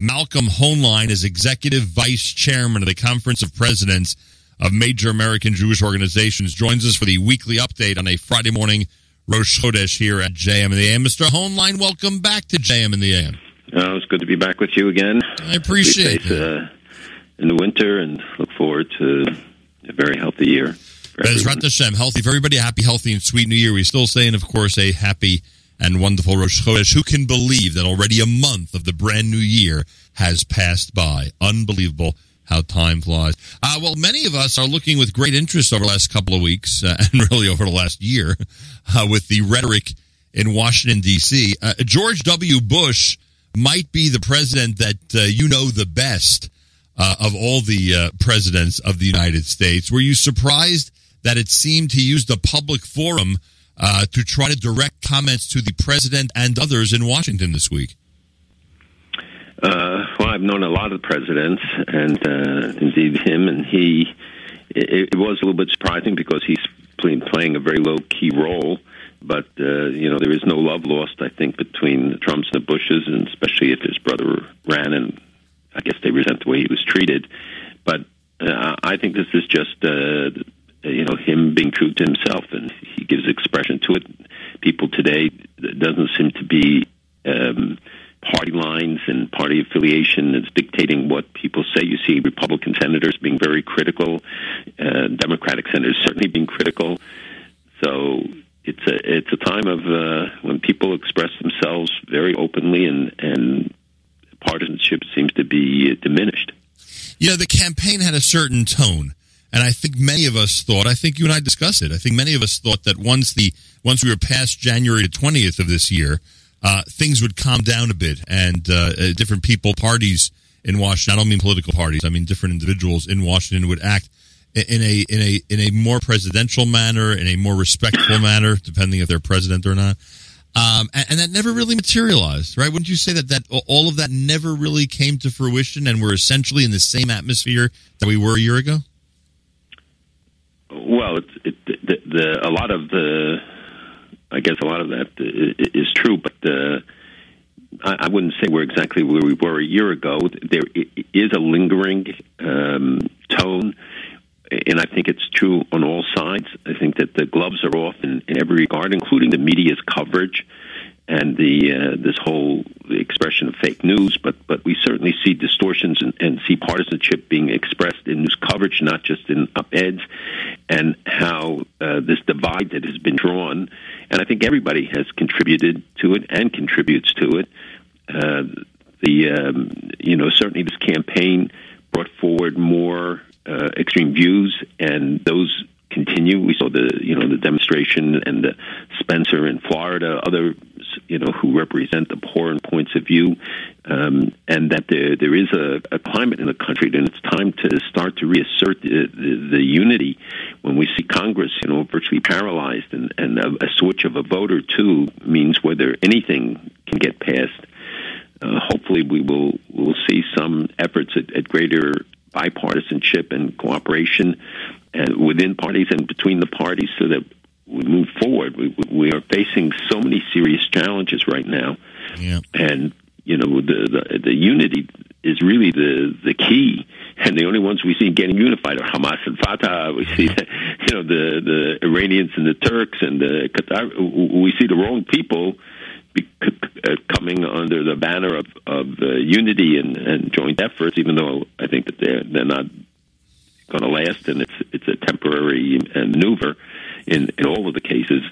Malcolm Hoenlein is executive vice chairman of the Conference of Presidents of Major American Jewish Organizations. Joins us for the weekly update on a Friday morning Rosh Chodesh here at JM and the AM. Mr. Hoenlein, welcome back to JM and the AM. Oh, it's good to be back with you again. I appreciate it. Uh, in the winter and look forward to a very healthy year. Bezrat Hashem, healthy for everybody, happy, healthy, and sweet New Year. We still saying, of course, a happy and wonderful Rosh Chodesh. Who can believe that already a month of the brand new year has passed by? Unbelievable how time flies. Uh, well, many of us are looking with great interest over the last couple of weeks, uh, and really over the last year, uh, with the rhetoric in Washington, D.C. Uh, George W. Bush might be the president that uh, you know the best uh, of all the presidents of the United States. Were you surprised that it seemed to use the public forum uh, to try to direct comments to the president and others in Washington this week? Uh, well, I've known a lot of presidents, and uh, indeed him and he. It, it, was a little bit surprising because he's playing, playing a very low key role. But uh, you know, there is no love lost. I think between the Trumps and the Bushes, and especially if his brother ran, and I guess they resent the way he was treated. But uh, I think this is just uh, you know him being true to himself, and he gives expression to it. People today doesn't seem to be um, party lines and party affiliation is dictating what people say. You see Republican senators being very critical, uh, Democratic senators certainly being critical. So it's a it's a time of uh, when people express themselves very openly, and and partisanship seems to be diminished. Know, the campaign had a certain tone and I think many of us thought, I think you and I discussed it. I think many of us thought that once the once we were past January twentieth of this year, uh, things would calm down a bit, and uh, uh, different people, parties in Washington. I don't mean political parties. I mean different individuals in Washington would act in a in a in a more presidential manner, in a more respectful manner, depending if they're president or not. Um, and, and, that never really materialized, right? Wouldn't you say that that all of that never really came to fruition, and we're essentially in the same atmosphere that we were a year ago? Well, it's it, the, the a lot of the, I guess a lot of that is true, but uh, I, I wouldn't say we're exactly where we were a year ago. There is a lingering um, tone, and I think it's true on all sides. I think that the gloves are off in, in every regard, including the media's coverage and the uh, this whole expression of fake news, but but we certainly see distortions and, and see partisanship being expressed in news coverage, not just in op eds, and how uh, this divide that has been drawn, and I think everybody has contributed to it and contributes to it. Uh, the um, you know certainly this campaign brought forward more uh, extreme views, and those continue. We saw the you know the demonstration and the Spencer in Florida, other you know, who represent the poor and points of view, um, and that there there is a, a climate in the country, and it's time to start to reassert the, the, the unity. When we see Congress, you know, virtually paralyzed, and, and a, a switch of a vote or two means whether anything can get passed. Uh, hopefully, we will will see some efforts at, at greater bipartisanship and cooperation and within parties and between the parties so that we move forward. We, we are facing so many serious challenges right now, yeah. and you know the, the the unity is really the the key. And the only ones we see getting unified are Hamas and Fatah. We see, you know, the the Iranians and the Turks and the Qatar. We see the wrong people uh, coming under the banner of of uh, unity and, and joint efforts. Even though I think that they're they're not going to last, and it's it's a temporary maneuver in, in all of the cases.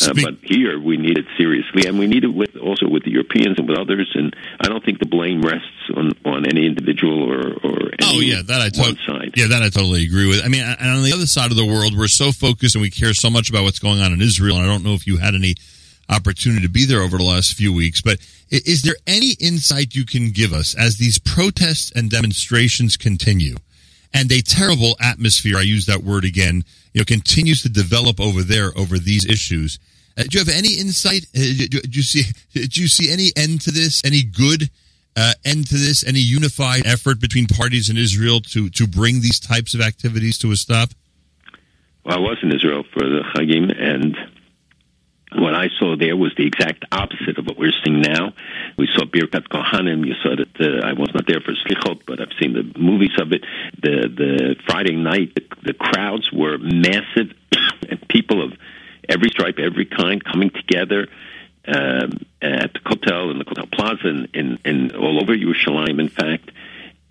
Uh, but here we need it seriously, and we need it with also with the Europeans and with others. And I don't think the blame rests on, on any individual or or oh yeah, that I to- side. Yeah, that I totally agree with. I mean, and on the other side of the world, we're so focused and we care so much about what's going on in Israel. And I don't know if you had any opportunity to be there over the last few weeks, but is there any insight you can give us as these protests and demonstrations continue? And a terrible atmosphere. I use that word again. You know, continues to develop over there over these issues. Uh, do you have any insight? Uh, do, do, you see? Do you see any end to this? Any good uh, end to this? Any unified effort between parties in Israel to to bring these types of activities to a stop? Well, I was in Israel for the Chagim, and what I saw there was the exact opposite of what we're seeing now. We saw Birkat Kohanim. You saw that uh, I was not there for Slichot, but I've seen the movies of it. The the Friday night, the, the crowds were massive, and people of every stripe, every kind coming together um, at the Kotel and the Kotel Plaza and, and, and all over Yerushalayim, in fact.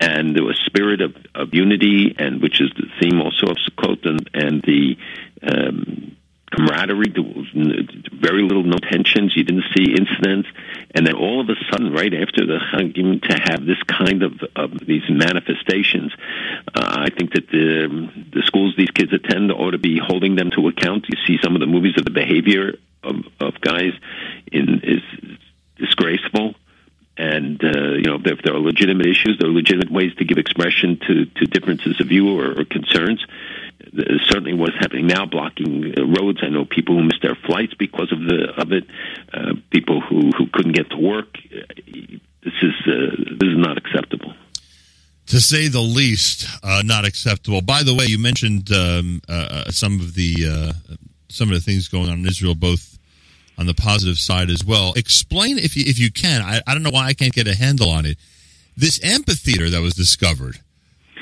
And there was spirit of, of unity, and which is the theme also of Sukkot, and, and the um, camaraderie. There was very little, no tensions. You didn't see incidents, and then all of a sudden, right after the Chagim, to have this kind of, of these manifestations, uh, I think that the the schools these kids attend ought to be holding them to account. You see some of the movies of the behavior of, of guys in is disgraceful. And uh, you know, if there are legitimate issues, there are legitimate ways to give expression to, to differences of view or, or concerns certainly what's happening now, blocking uh, roads. I know people who missed their flights because of the of it. Uh, people who who couldn't get to work. This is uh, this is not acceptable. To say the least, uh, not acceptable. By the way, you mentioned um, uh, uh, some of the some of the things going on in Israel, both on the positive side as well. Explain if you if you can. I, I don't know why I can't get a handle on it. This amphitheater that was discovered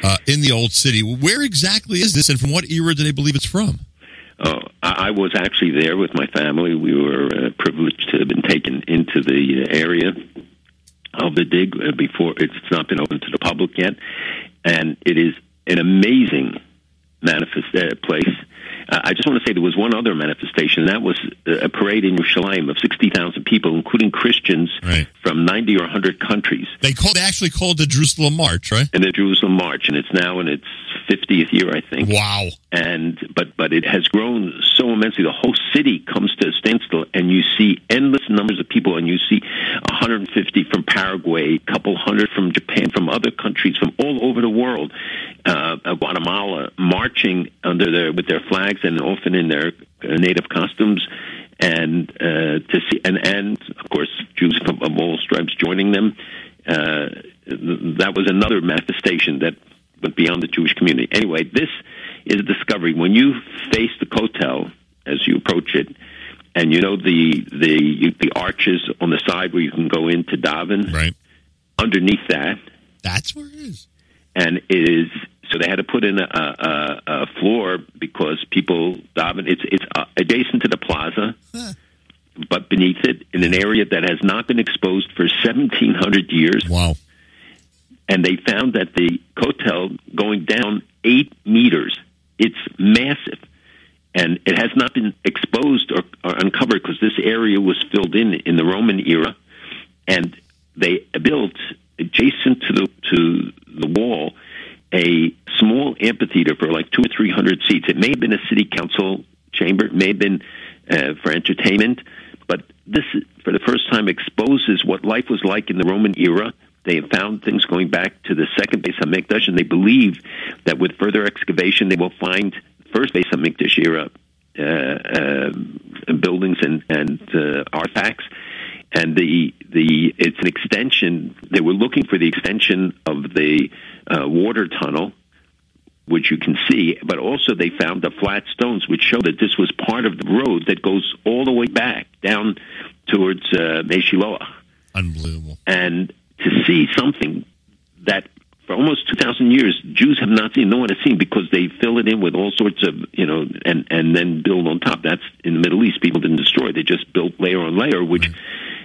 uh, in the old city. Where exactly is this, and from what era do they believe it's from? Uh, I was actually there with my family. We were uh, privileged to have been taken into the uh, area of the dig uh, before it's not been open to the public yet, and it is an amazing manifest uh, place. Uh, I just want to say there was one other manifestation. And that was a parade in Yerushalayim of sixty thousand people, including Christians right. from ninety or hundred countries. They called they actually called the Jerusalem March, right? And the Jerusalem March, and it's now in its fiftieth year, I think. Wow! And but but it has grown so immensely. The whole city comes to a standstill, and you see endless numbers of people, and you see 150 from Paraguay, a couple hundred from Japan, from other countries, from all over the world, uh, Guatemala, marching under their with their flags and often in their uh, native costumes, and uh, to see and and of course Jews of all stripes joining them. Uh, that was another manifestation that went beyond the Jewish community. Anyway, this is a discovery. When you face the Kotel as you approach it, and you know the the the arches on the side where you can go into daven, right? Underneath that, that's where it is, and it is so they had to put in a, a, a floor because people daven. It's it's uh, adjacent to the plaza, huh. but beneath it, in an area that has not been exposed for seventeen hundred years. Wow! And they found that the kotel going down eight meters. It's massive, and it has not been exposed or, or uncovered because this area was filled in in the Roman era, and they built adjacent to the to the wall a small amphitheater for like two or three hundred seats. It may have been a city council chamber, it may have been uh, for entertainment, but this, for the first time, exposes what life was like in the Roman era. They have found things going back to the second Beis Hamikdash, and they believe that with further excavation, they will find first Beis Hamikdash era uh, uh, buildings and and uh, artifacts and the the it's an extension. They were looking for the extension of the uh, water tunnel, which you can see, but also they found the flat stones, which show that this was part of the road that goes all the way back down towards uh, Meshiloach. Unbelievable. And to see something that for almost 2,000 years, Jews have not seen, no one has seen, because they fill it in with all sorts of, you know, and, and then build on top. That's in the Middle East, people didn't destroy, they just built layer on layer, which right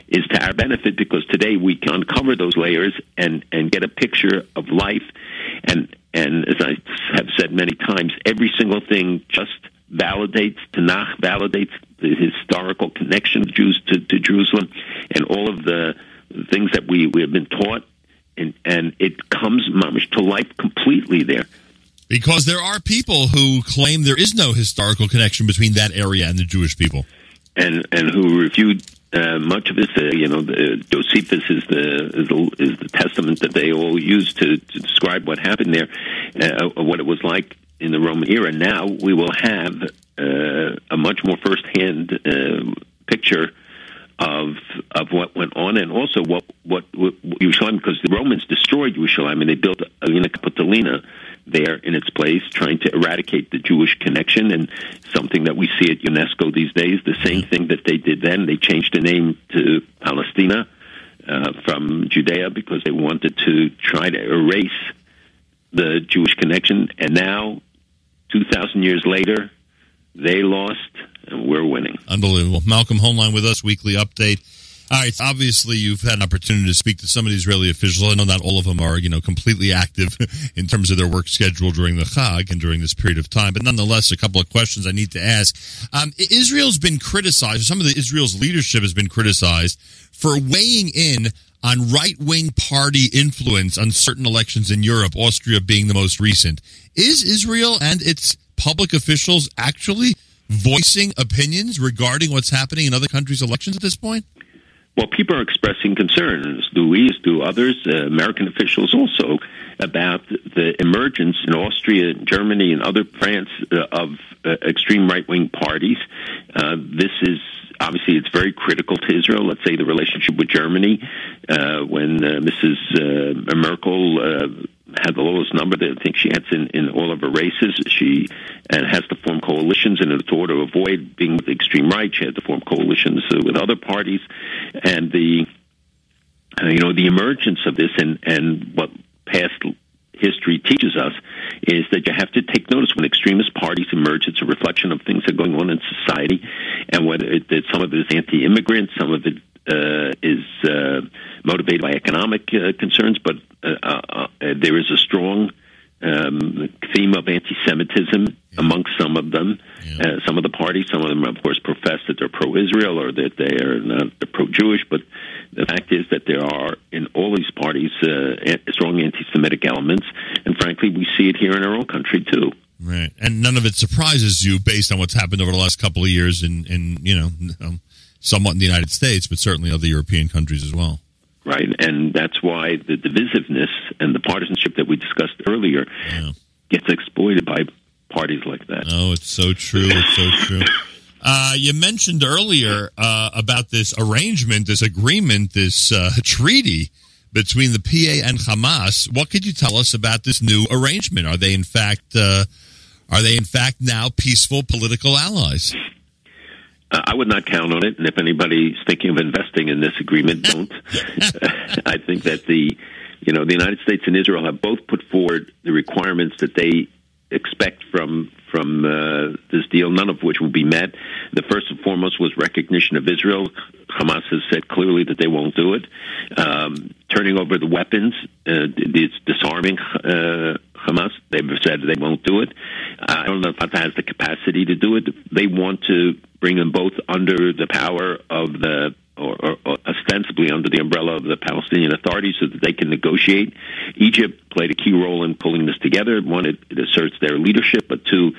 is to our benefit because today we can uncover those layers and, and get a picture of life. And, and as I have said many times, every single thing just validates Tanakh, validates the historical connection of Jews to, to Jerusalem, and all of the things that we, we have been taught, and, and it comes mamish to life completely there. Because there are people who claim there is no historical connection between that area and the Jewish people. And, and who refute uh, much of this, uh, you know, the, Josephus is the, is the is the testament that they all use to, to describe what happened there, uh, what it was like in the Roman era. Now we will have uh, a much more firsthand uh, picture what went on, and also what what, what Yerushalayim, because the Romans destroyed Yerushalayim and they built Aelia Capitolina there in its place, trying to eradicate the Jewish connection, and something that we see at UNESCO these days. The same thing that they did then. They changed the name to Palestina uh, from Judea because they wanted to try to erase the Jewish connection. And now, 2,000 years later, they lost and we're winning. Unbelievable. Malcolm Hoenlein with us, weekly update. All right. Obviously, you've had an opportunity to speak to some of the Israeli officials. I know not all of them are, you know, completely active in terms of their work schedule during the Chag and during this period of time. But nonetheless, a couple of questions I need to ask. Um, Israel's been criticized, some of the Israel's leadership has been criticized for weighing in on right wing party influence on certain elections in Europe, Austria being the most recent. Is Israel and its public officials actually voicing opinions regarding what's happening in other countries' elections at this point? Well, people are expressing concerns. Do we, do others, uh, American officials also, about the emergence in Austria, Germany, and other France uh, of uh, extreme right wing parties. Uh, this is obviously it's very critical to Israel. Let's say the relationship with Germany, uh, when uh, Mrs. Merkel had the lowest number that I think she had in, in all of her races. She and has to form coalitions in order to avoid being with the extreme right. She had to form coalitions uh, with other parties, and the uh, you know the emergence of this and and what past history teaches us is that you have to take notice when extremist parties emerge. It's a reflection of things that are going on in society, and whether it, that some of it is anti-immigrant, some of it uh, is uh, motivated by economic uh, concerns, but uh, uh, uh, Uh, uh, uh, there is a strong um, theme of anti-Semitism yeah. amongst some of them, yeah. some of the parties. Some of them, of course, profess that they're pro-Israel or that they are not pro-Jewish, but the fact is that there are in all these parties strong anti-Semitic elements, and frankly, we see it here in our own country too. Right, and none of it surprises you based on what's happened over the last couple of years in, in you know, um, somewhat in the United States, but certainly other European countries as well. Right, and that's why the divisiveness and the partisanship that we discussed earlier yeah. gets exploited by parties like that. Oh, it's so true. It's so true. Uh, you mentioned earlier uh, about this arrangement, this agreement, this uh, treaty between the PA and Hamas. What could you tell us about this new arrangement? Are they in fact uh, are they in fact now peaceful political allies? Uh, I would not count on it, and if anybody's thinking of investing in this agreement, don't. I think that the you know the United States and Israel have both put forward the requirements that they expect from from uh, this deal, none of which will be met. The first and foremost was recognition of Israel. Hamas has said clearly that they won't do it. Um, turning over the weapons, uh, it's disarming uh, Hamas. They've said they won't do it. I don't know if Fatah has the capacity to do it. They want to bring them both under the power of the or, or, or, ostensibly under the umbrella of the Palestinian Authority so that they can negotiate. Egypt played a key role in pulling this together. One, it, it asserts their leadership, but two,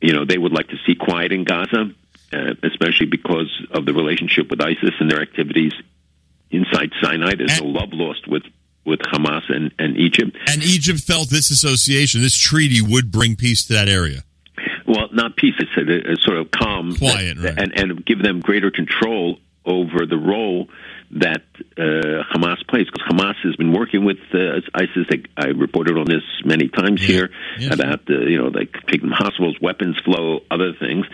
you know, they would like to see quiet in Gaza, uh, especially because of the relationship with ISIS and their activities inside Sinai. There's no love lost with with Hamas and, and Egypt. And Egypt felt this association, this treaty, would bring peace to that area. Well, not peace. It's a, a sort of calm, quiet, that, right. and and give them greater control over the role that uh, Hamas plays because Hamas has been working with uh, ISIS. I reported on this many times yeah. here yeah. about the you know like taking hospitals, weapons flow, other things,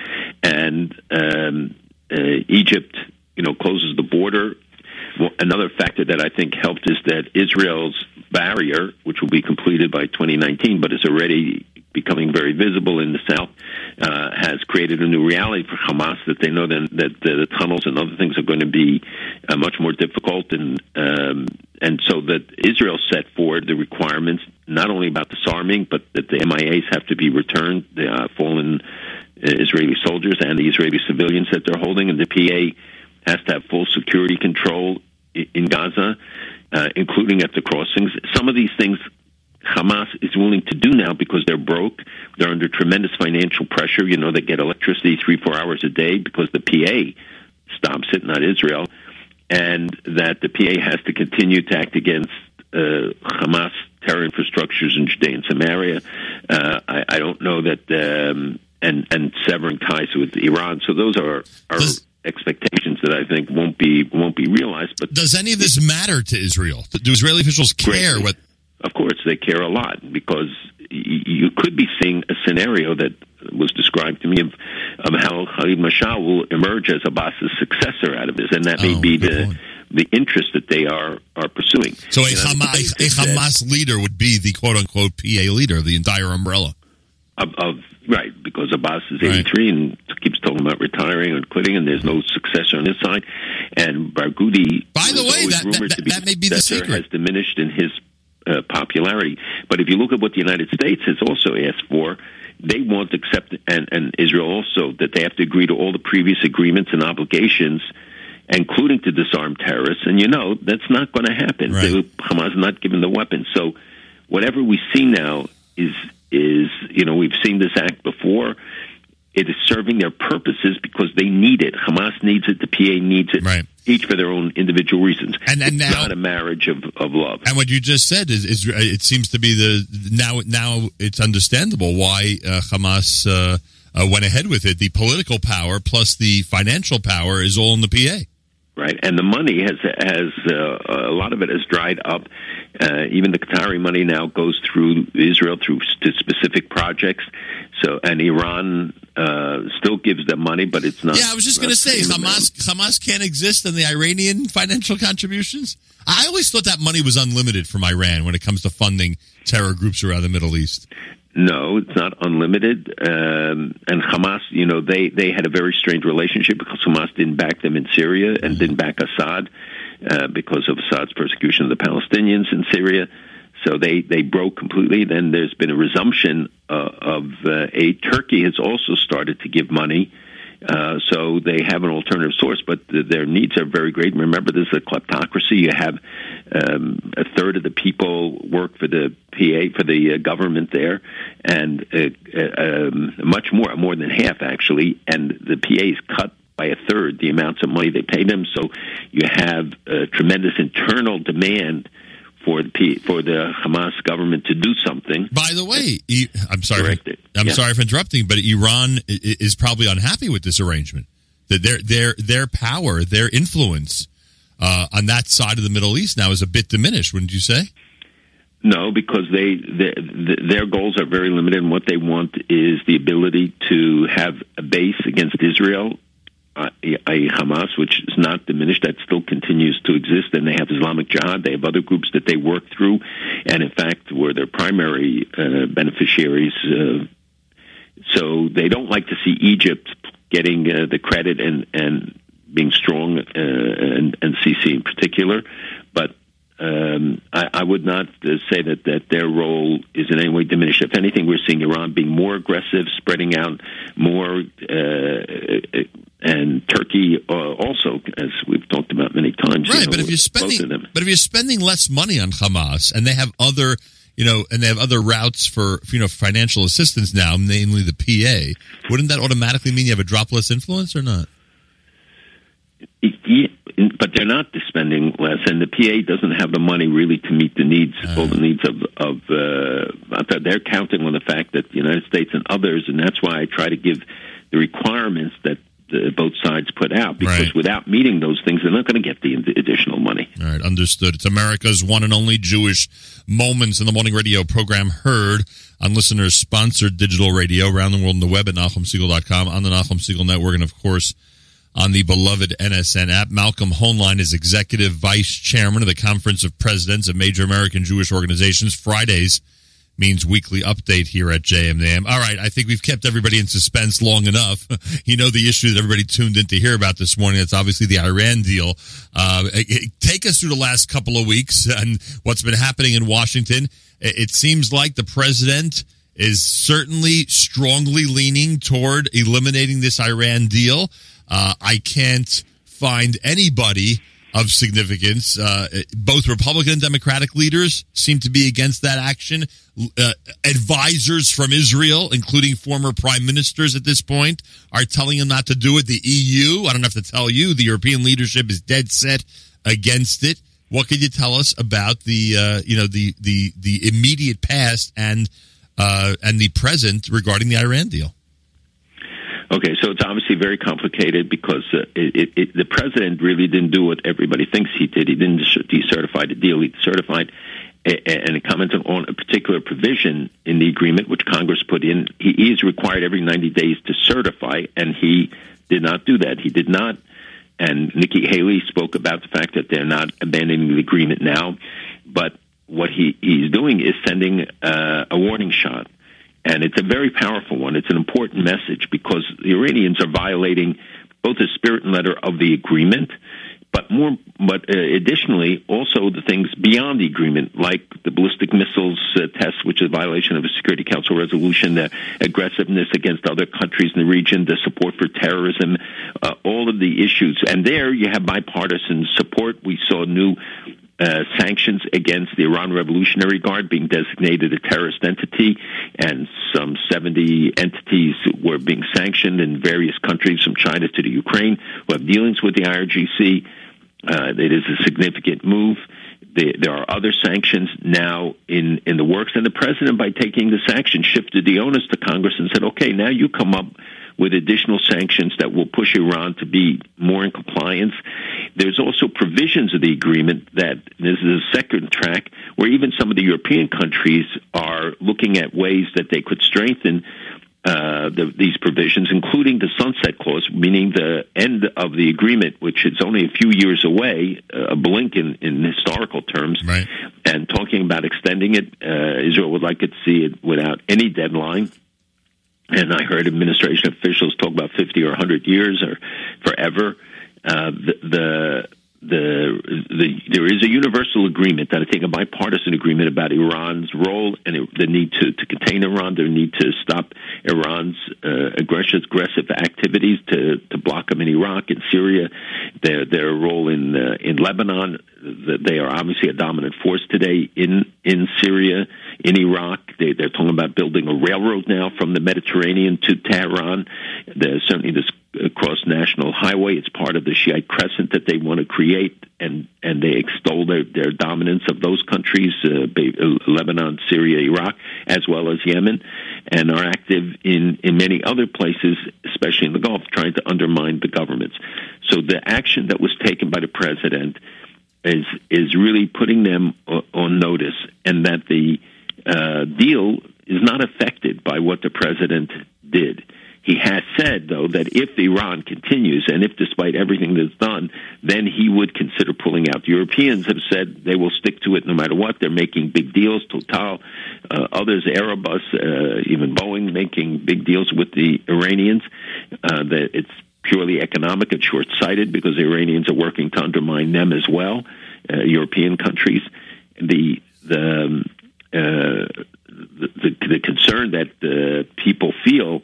and um, uh, Egypt you know closes the border. Another factor that I think helped is that Israel's barrier, which will be completed by 2019, but is already becoming very visible in the south, uh, has created a new reality for Hamas that they know then that the tunnels and other things are going to be uh, much more difficult, and um, and so that Israel set forward the requirements not only about disarming, but that the MIAs have to be returned, the uh, fallen uh, Israeli soldiers and the Israeli civilians that they're holding, and the PA has to have full security control in Gaza. Uh, including at the crossings. Some of these things Hamas is willing to do now because they're broke. They're under tremendous financial pressure. You know, they get electricity three, four hours a day because the PA stops it, not Israel. And that the PA has to continue to act against uh, Hamas terror infrastructures in Judea and Samaria. Uh, I, I, don't know that, um, and and severing ties with Iran. So those are are expectations that I think won't be won't be realized. But does any of this matter to Israel? Do Israeli officials care greatly. what? Of course, they care a lot because you could be seeing a scenario that was described to me of, of how Khalid Mashal will emerge as Abbas's successor out of this, and that may Oh, be the point. the interest that they are are pursuing. So a, Hamas, a Hamas leader would be the quote unquote PA leader the entire umbrella. of, of because Abbas is Right. 83 and keeps talking about retiring and quitting, and there's no successor on his side. And Barghouti, By the way, that- that- that- that may be the secret. has diminished in his uh, popularity. But if you look at what the United States has also asked for. They want to accept, and, and Israel also, that they have to agree to all the previous agreements and obligations, including to disarm terrorists. And you know that's not going to happen. Right. They- Hamas is not given the weapons. So whatever we see now is is you know we've seen this act before. It is serving their purposes because they need it. Hamas needs it. The PA needs it. Right. Each for their own individual reasons. And- and it's now- not a marriage of, of love. And what you just said is, is it seems to be the now now it's understandable why uh, Hamas uh, uh, went ahead with it. The political power plus the financial power is all in the PA. Right? And the money has has uh, a lot of it has dried up. Uh, even the Qatari money now goes through Israel through to specific projects. So and Iran uh, still gives them money, but it's not. Yeah, I was just going to say. Hamas Hamas can't exist on the Iranian financial contributions. I always thought that money was unlimited from Iran when it comes to funding terror groups around the Middle East. No, it's not unlimited. Um, and Hamas, you know, they, they had a very strange relationship because Hamas didn't back them in Syria and didn't back Assad uh, because of Assad's persecution of the Palestinians in Syria. So they, they broke completely. Then there's been a resumption uh, of uh, aid. Turkey has also started to give money. Uh, so they have an alternative source, but th- their needs are very great. Remember, this is a kleptocracy. You have um, a third of the people work for the PA for the uh, government there, and uh, uh, um, much more, more than half actually. And the PA is cut by a third the amounts of money they pay them. So you have tremendous internal demand for the for the Hamas government to do something. By the way, I'm sorry. It. I'm Yeah. sorry for interrupting, but Iran is probably unhappy with this arrangement. That their their their power, their influence uh, on that side of the Middle East now is a bit diminished. Wouldn't you say? No, because they, they their goals are very limited, and what they want is the ability to have a base against Israel, i.e. Hamas, which is not diminished. That still continues to exist. And they have Islamic Jihad. They have other groups that they work through, and in fact, were their primary uh, beneficiaries. Uh, so they don't like to see Egypt getting uh, the credit and and being strong, uh, and, and Sisi in particular, but um, I, I would not uh, say that, that their role is in any way diminished. If anything, we're seeing Iran being more aggressive, spreading out more, uh, and Turkey uh, also, as we've talked about many times. you Right, know, but if you're spending, them. but if you're spending less money on Hamas and they have other, you know, and they have other routes for you know financial assistance now, namely the PA, wouldn't that automatically mean you have a drop less influence or not? Yeah, but they're not spending less, and the PA doesn't have the money really to meet the needs, all the needs of of. Uh, they're counting on the fact that the United States and others, and that's why I try to give the requirements that uh, both sides put out, because Right. without meeting those things, they're not going to get the additional money. All right, understood. It's America's one and only Jewish Moments in the Morning radio program heard on listeners sponsored digital radio around the world on the web at NachumSegal.com, on the Nachum Segal Network, and of course on the beloved NSN app. Malcolm Hoenlein is executive vice chairman of the Conference of Presidents of Major American Jewish Organizations. Fridays means weekly update here at JMNAM. All right, I think we've kept everybody in suspense long enough. you know the issue that everybody tuned in to hear about this morning. That's obviously the Iran deal. Uh, take us through the last couple of weeks and what's been happening in Washington. It seems like the president is certainly strongly leaning toward eliminating this Iran deal. Uh, I can't find anybody of significance. Uh, both Republican and Democratic leaders seem to be against that action. Uh, advisors from Israel, including former prime ministers at this point, are telling him not to do it. The EU, I don't have to tell you, the European leadership is dead set against it. What could you tell us about the uh, you know the the the immediate past and uh, and the present regarding the Iran deal? Okay, so it's obviously very complicated because uh, it, it, the president really didn't do what everybody thinks he did. He didn't decertify the deal. He certified and it comments on a particular provision in the agreement which Congress put in. He is required every 90 days to certify, and he did not do that. He did not. And Nikki Haley spoke about the fact that they're not abandoning the agreement now, but what he, he's doing is sending uh, a warning shot. And it's a very powerful one. It's an important message because the Iranians are violating both the spirit and letter of the agreement, but more, but uh, additionally, also the things beyond the agreement, like the ballistic missiles uh, test, which is a violation of a Security Council resolution, the aggressiveness against other countries in the region, the support for terrorism, uh, all of the issues. And there you have bipartisan support. We saw new uh, sanctions against the Iran Revolutionary Guard being designated a terrorist entity, and some 70 entities were being sanctioned in various countries, from China to the Ukraine, who have dealings with the IRGC. Uh, it is a significant move. The, there are other sanctions now in, in the works, and the president, by taking the sanctions, shifted the onus to Congress and said, "Okay, now you come up with additional sanctions that will push Iran to be more in compliance. There's also provisions of the agreement that this is a second track where even some of the European countries are looking at ways that they could strengthen uh, the, these provisions, including the sunset clause, meaning the end of the agreement, which is only a few years away, a blink in, in historical terms, right. and talking about extending it. Uh, Israel would like to see it without any deadline. And I heard administration officials talk about 50 or 100 years or forever. Uh, the, the the, the there is a universal agreement that I think a bipartisan agreement about Iran's role and the need to, to contain Iran, the need to stop Iran's uh, aggressive aggressive activities, to, to block them in Iraq and Syria, their their role in uh, in Lebanon. They are obviously a dominant force today in in Syria, in Iraq. They, they're talking about building a railroad now from the Mediterranean to Tehran. There's certainly this across national highway. It's part of the Shiite crescent that they want to create, and and they extol their, their dominance of those countries, uh, Lebanon, Syria, Iraq, as well as Yemen, and are active in in many other places, especially in the Gulf, trying to undermine the governments. So the action that was taken by the president is is really putting them on notice, and that the uh, deal is not affected by what the president did he has said, though, that if Iran continues and if despite everything that's done, then he would consider pulling out. The Europeans have said they will stick to it no matter what. They're making big deals. Total, uh, others, Airbus, uh, even Boeing, making big deals with the Iranians. Uh, that it's purely economic and short sighted because the Iranians are working to undermine them as well, uh, European countries. The, the, um, uh, the, the, the concern that uh, people feel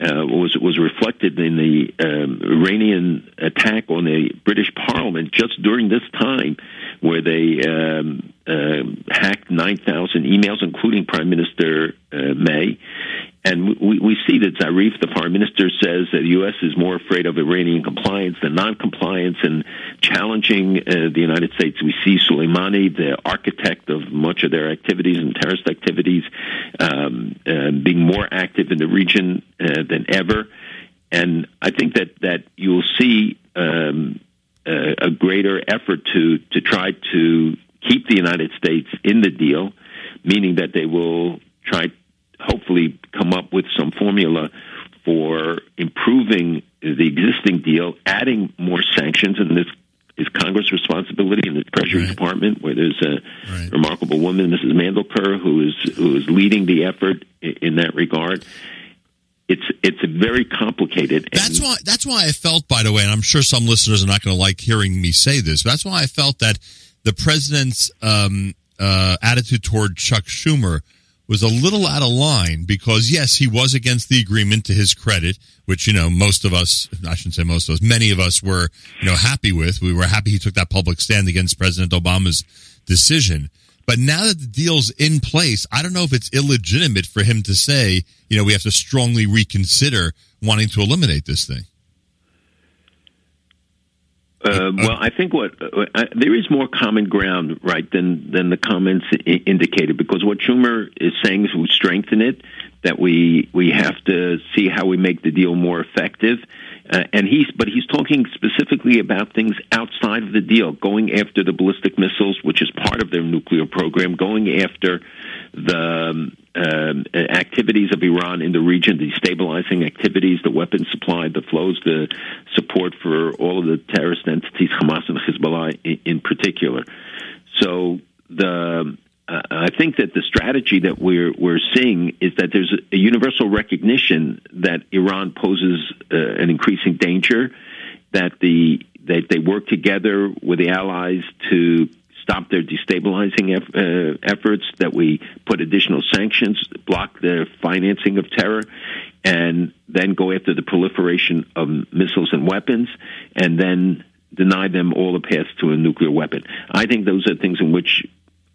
uh, was was reflected in the um, Iranian attack on the British Parliament just during this time, where they um, uh, hacked 9,000 emails, including Prime Minister uh, May. And we, we see that Zarif, the foreign minister, says that the U.S. is more afraid of Iranian compliance than non-compliance and challenging uh, the United States. We see Soleimani, the architect of much of their activities and terrorist activities, um, uh, being more active in the region uh, than ever. And I think that, that you'll see um, a greater effort to, to try to keep the United States in the deal, meaning that they will try, hopefully, come up with some formula for improving the existing deal, adding more sanctions, and this is Congress' responsibility in the Treasury right. Department, where there's a right. remarkable woman, Mrs. Mandelker, who is who is leading the effort in that regard. It's it's very complicated. That's why that's why I felt, by the way, and I'm sure some listeners are not going to like hearing me say this. But that's why I felt that the president's um, uh, attitude toward Chuck Schumer was a little out of line because yes, he was against the agreement to his credit, which you know most of us, I shouldn't say most of us, many of us were you know happy with. We were happy he took that public stand against President Obama's decision. But now that the deal's in place, I don't know if it's illegitimate for him to say, you know, we have to strongly reconsider wanting to eliminate this thing. Uh, well, I think what uh, there is more common ground, right, than than the comments I- indicated. Because what Schumer is saying is we strengthen it, that we we have to see how we make the deal more effective. Uh, and he's, but he's talking specifically about things outside of the deal, going after the ballistic missiles, which is part of their nuclear program, going after the um, um, activities of Iran in the region, the destabilizing activities, the weapons supply, the flows, the support for all of the terrorist entities, Hamas and Hezbollah in, in particular. So the uh, I think that the strategy that we're we're seeing is that there's a universal recognition that Iran poses uh, an increasing danger, that the that they work together with the allies to stop their destabilizing eff- uh, efforts, that we put additional sanctions, block their financing of terror, and then go after the proliferation of missiles and weapons, and then deny them all the paths to a nuclear weapon. I think those are things in which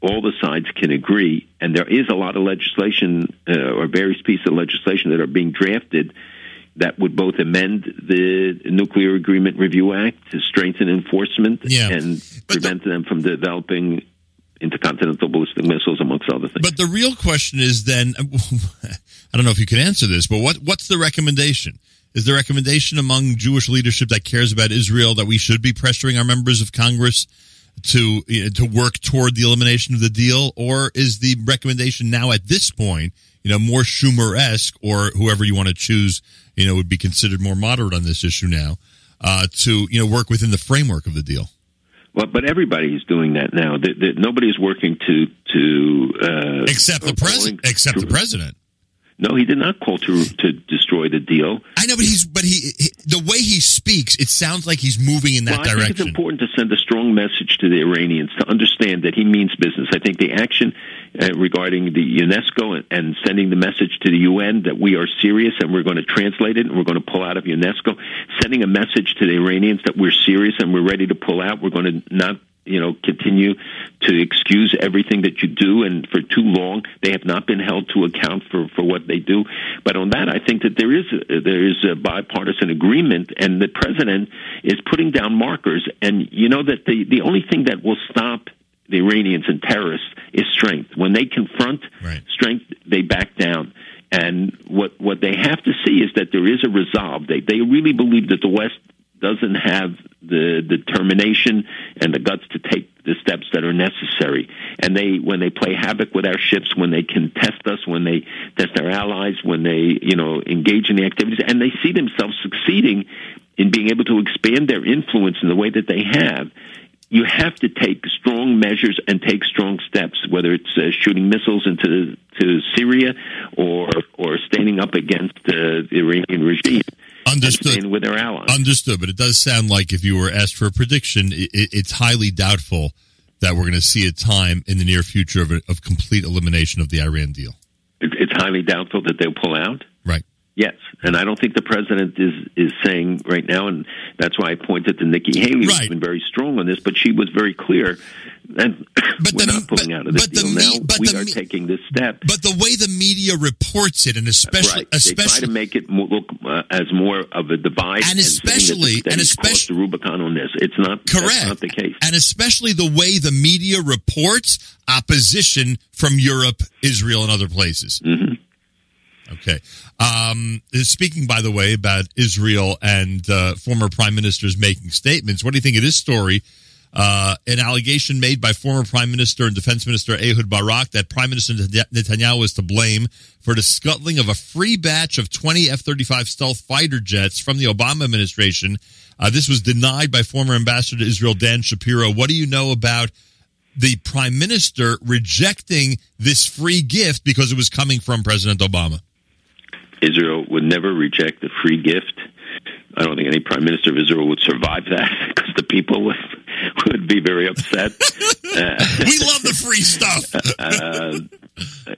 all the sides can agree, and there is a lot of legislation uh, or various pieces of legislation that are being drafted that would both amend the Nuclear Agreement Review Act to strengthen enforcement Yeah. and prevent them from developing intercontinental ballistic missiles, amongst other things. But the real question is then, I don't know if you can answer this, but what what's the recommendation? Is the recommendation among Jewish leadership that cares about Israel that we should be pressuring our members of Congress to you know, to work toward the elimination of the deal, or is the recommendation now at this point, you know, more Schumer esque, or whoever you want to choose, you know, would be considered more moderate on this issue now, uh, to you know work within the framework of the deal? Well, but everybody is doing that now. The, the, nobody is working to to uh, Except the president. Except the president. No, he did not call to to destroy the deal. I know, but he's but he, he the way he speaks, it sounds like he's moving in that well, I think it's important to send a strong message to the Iranians to understand that he means business. I think the action uh, regarding the UNESCO and, and sending the message to the UN that we are serious and we're going to translate it and we're going to pull out of UNESCO, sending a message to the Iranians that we're serious and we're ready to pull out. We're going to not you know, continue to excuse everything that you do, and for too long they have not been held to account for, for what they do. But on that, I think that there is a, there is a bipartisan agreement, and the president is putting down markers. And you know that the the only thing that will stop the Iranians and terrorists is strength. When they confront Right. strength, they back down. And what what they have to see is that there is a resolve. They they really believe that the West doesn't have the determination and the guts to take the steps that are necessary. And they, when they play havoc with our ships, when they can test us, when they test our allies, when they, you know, engage in the activities, and they see themselves succeeding in being able to expand their influence in the way that they have. You have to take strong measures and take strong steps, whether it's uh, shooting missiles into to Syria or or standing up against uh, the Iranian regime and Understood. with their allies. Understood. But it does sound like if you were asked for a prediction, it, it's highly doubtful that we're going to see a time in the near future of, a, of complete elimination of the Iran deal. It- it's highly doubtful that they'll pull out. Right. Yes, and I don't think the president is is saying right now, and that's why I pointed to Nikki Haley, Right. who's been very strong on this, but she was very clear that But we're the- not pulling but- out of this the deal me- now. we the are taking this step. But the way the media reports it, and especially, right. they try to make it look uh, as more of a divide, And especially- that and especially- the Rubicon on this. It's not that's correct, not the case. and especially the way the media reports opposition from Europe, Israel, and other places. Mhm. Okay. Um, speaking, by the way, about Israel and uh, former prime ministers making statements, what do you think of this story? Uh, an allegation made by former Prime Minister and Defense Minister Ehud Barak that Prime Minister Netanyahu was to blame for the scuttling of a free batch of 20 F 35 stealth fighter jets from the Obama administration. Uh, this was denied by former Ambassador to Israel Dan Shapiro. What do you know about the Prime Minister rejecting this free gift because it was coming from President Obama? Israel would never reject a free gift. I don't think any prime minister of Israel would survive that because the people would would be very upset. Uh, We love the free stuff. uh,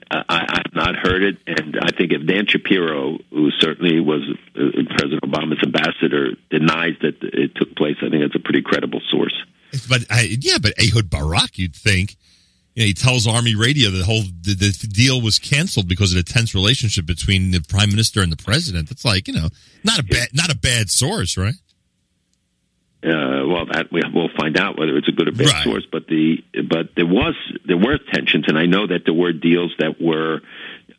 I, I have not heard it, and I think if Dan Shapiro, who certainly was uh, President Obama's ambassador, denies that it took place, I think that's a pretty credible source. But I, yeah, but Ehud Barak, you'd think, you know, he tells Army Radio the whole the, the deal was canceled because of the tense relationship between the prime minister and the president. That's like you know, not a bad not a bad source, right? Uh, well, that we, we'll find out whether it's a good or bad Right. source. But the but there was there were tensions, and I know that there were deals that were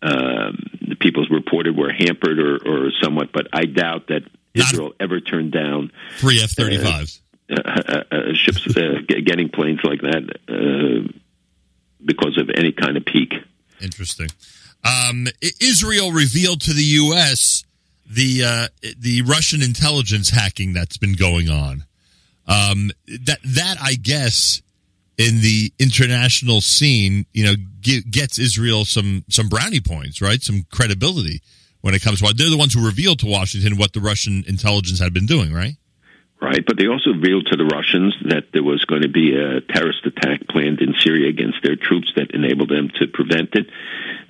um, the people's reported were hampered or, or somewhat. But I doubt that Israel ever turned down Three F 35s. uh, uh, uh, ships uh, getting planes like that uh, because of any kind of pique. Interesting. Um, Israel revealed to the U.S. the uh, the Russian intelligence hacking that's been going on. Um, that that I guess in the international scene, you know, ge- gets Israel some some brownie points, right? Some credibility when it comes to they're the ones who revealed to Washington what the Russian intelligence had been doing, right? Right, but they also revealed to the Russians that there was going to be a terrorist attack planned in Syria against their troops that enabled them to prevent it.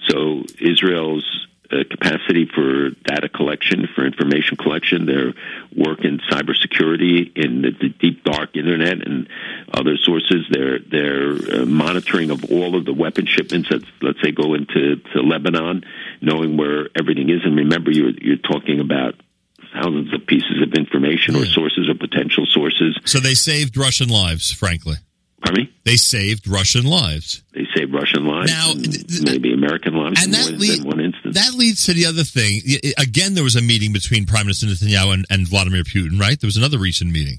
So Israel's uh, capacity for data collection, for information collection, their work in cybersecurity, in the, the deep dark internet, and other sources, their their uh, monitoring of all of the weapon shipments that let's say go into to Lebanon, knowing where everything is. And remember, you're you're talking about thousands of pieces of information or sources or potential sources. So they saved Russian lives, frankly. Pardon me? They saved Russian lives. They saved Russian lives, Now, and th- th- maybe American lives and in that lead- one instance. That leads to the other thing. Again, there was a meeting between Prime Minister Netanyahu and, and Vladimir Putin, right? There was another recent meeting.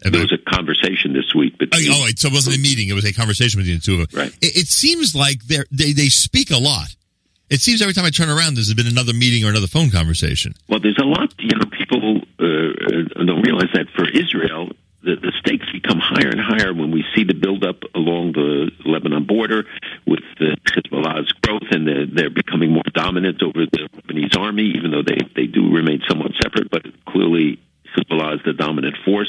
there was a conversation this week Oh, between. oh, wait, so it wasn't a meeting; it was a conversation between the two of them. Right. It, it seems like they they speak a lot. It seems every time I turn around, there's been another meeting or another phone conversation. Well, there's a lot. You know, people uh, don't realize that for Israel, the, the stakes become higher and higher when we see the buildup along the Lebanon border with the Hezbollah's growth, and the, they're becoming more dominant over the Lebanese army, even though they they do remain somewhat separate, but clearly. Hezbollah is the dominant force,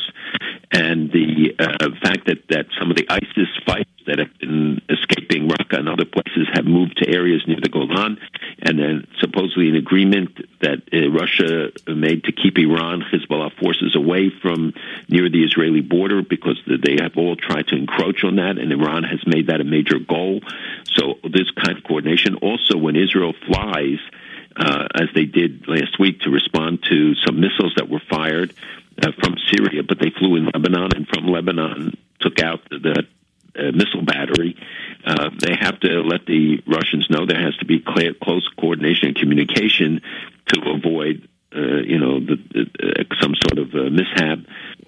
and the uh, fact that, that some of the ISIS fighters that have been escaping Raqqa and other places have moved to areas near the Golan, and then supposedly an agreement that uh, Russia made to keep Iran Hezbollah forces away from near the Israeli border because they have all tried to encroach on that, and Iran has made that a major goal. So this kind of coordination. Also, when Israel flies uh, as they did last week to respond to some missiles that were fired uh, from Syria, but they flew in Lebanon and from Lebanon took out the uh, missile battery. Uh, they have to let the Russians know there has to be clear, close coordination and communication to avoid. Uh, you know, the, the, uh, some sort of uh, mishap,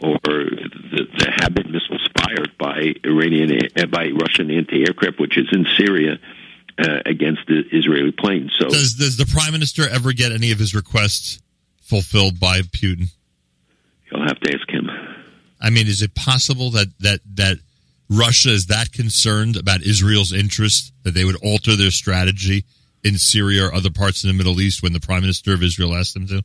or the, have been missiles fired by Iranian, uh, by Russian anti-aircraft, which is in Syria, uh, against the Israeli planes. So Does does the Prime Minister ever get any of his requests fulfilled by Putin? you'll have to ask him. I mean, is it possible that that that Russia is that concerned about Israel's interest that they would alter their strategy in Syria or other parts of the Middle East when the Prime Minister of Israel asked them to?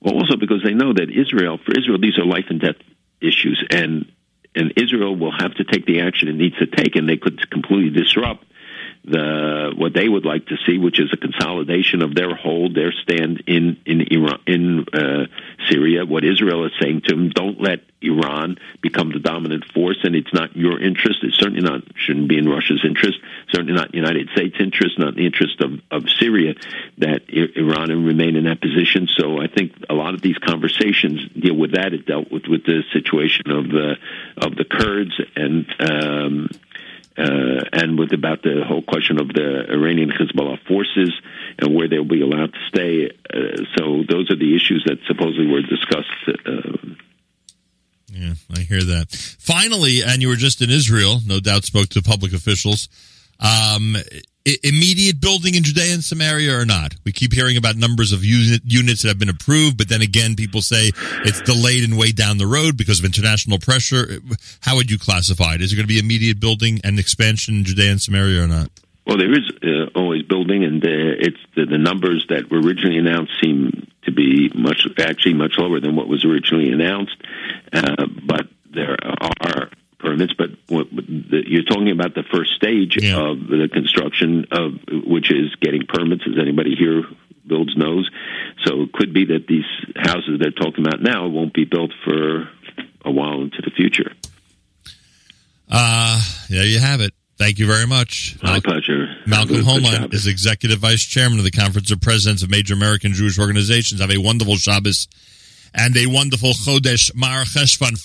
Well, also because they know that Israel, for Israel, these are life and death issues, and and Israel will have to take the action it needs to take, and they could completely disrupt the what they would like to see, which is a consolidation of their hold, their stand in in Iran, in uh, Syria. What Israel is saying to them: don't let Iran become the dominant force, and it's not your interest. It's certainly not shouldn't be in Russia's interest. Certainly not United States' interest. Not in the interest of of Syria that Iran remain in that position. So I think a lot of these conversations deal with that. It dealt with with the situation of the of the Kurds and. Um, uh, and with about the whole question of the Iranian Hezbollah forces and where they'll be allowed to stay. Uh, so those are the issues that supposedly were discussed. Uh, Yeah, I hear that. Finally, and you were just in Israel, no doubt spoke to public officials. Um, i- immediate building in Judea and Samaria or not? We keep hearing about numbers of unit, units that have been approved, but then again, people say it's delayed and way down the road because of international pressure. How would you classify it? Is it going to be immediate building and expansion in Judea and Samaria or not? well, there is uh, always building, and uh, it's the, the numbers that were originally announced seem to be much actually much lower than what was originally announced. Uh, but there are permits, but you're talking about the first stage Yeah. of the construction of which is getting permits. As anybody here builds knows, so it could be that these houses they're talking about now won't be built for a while into the future. Uh, there you have it. Thank you very much. My pleasure. Malcolm Shabbos. is executive vice chairman of the Conference of Presidents of Major American Jewish Organizations. Have a wonderful Shabbos and a wonderful Chodesh Mar Cheshvan.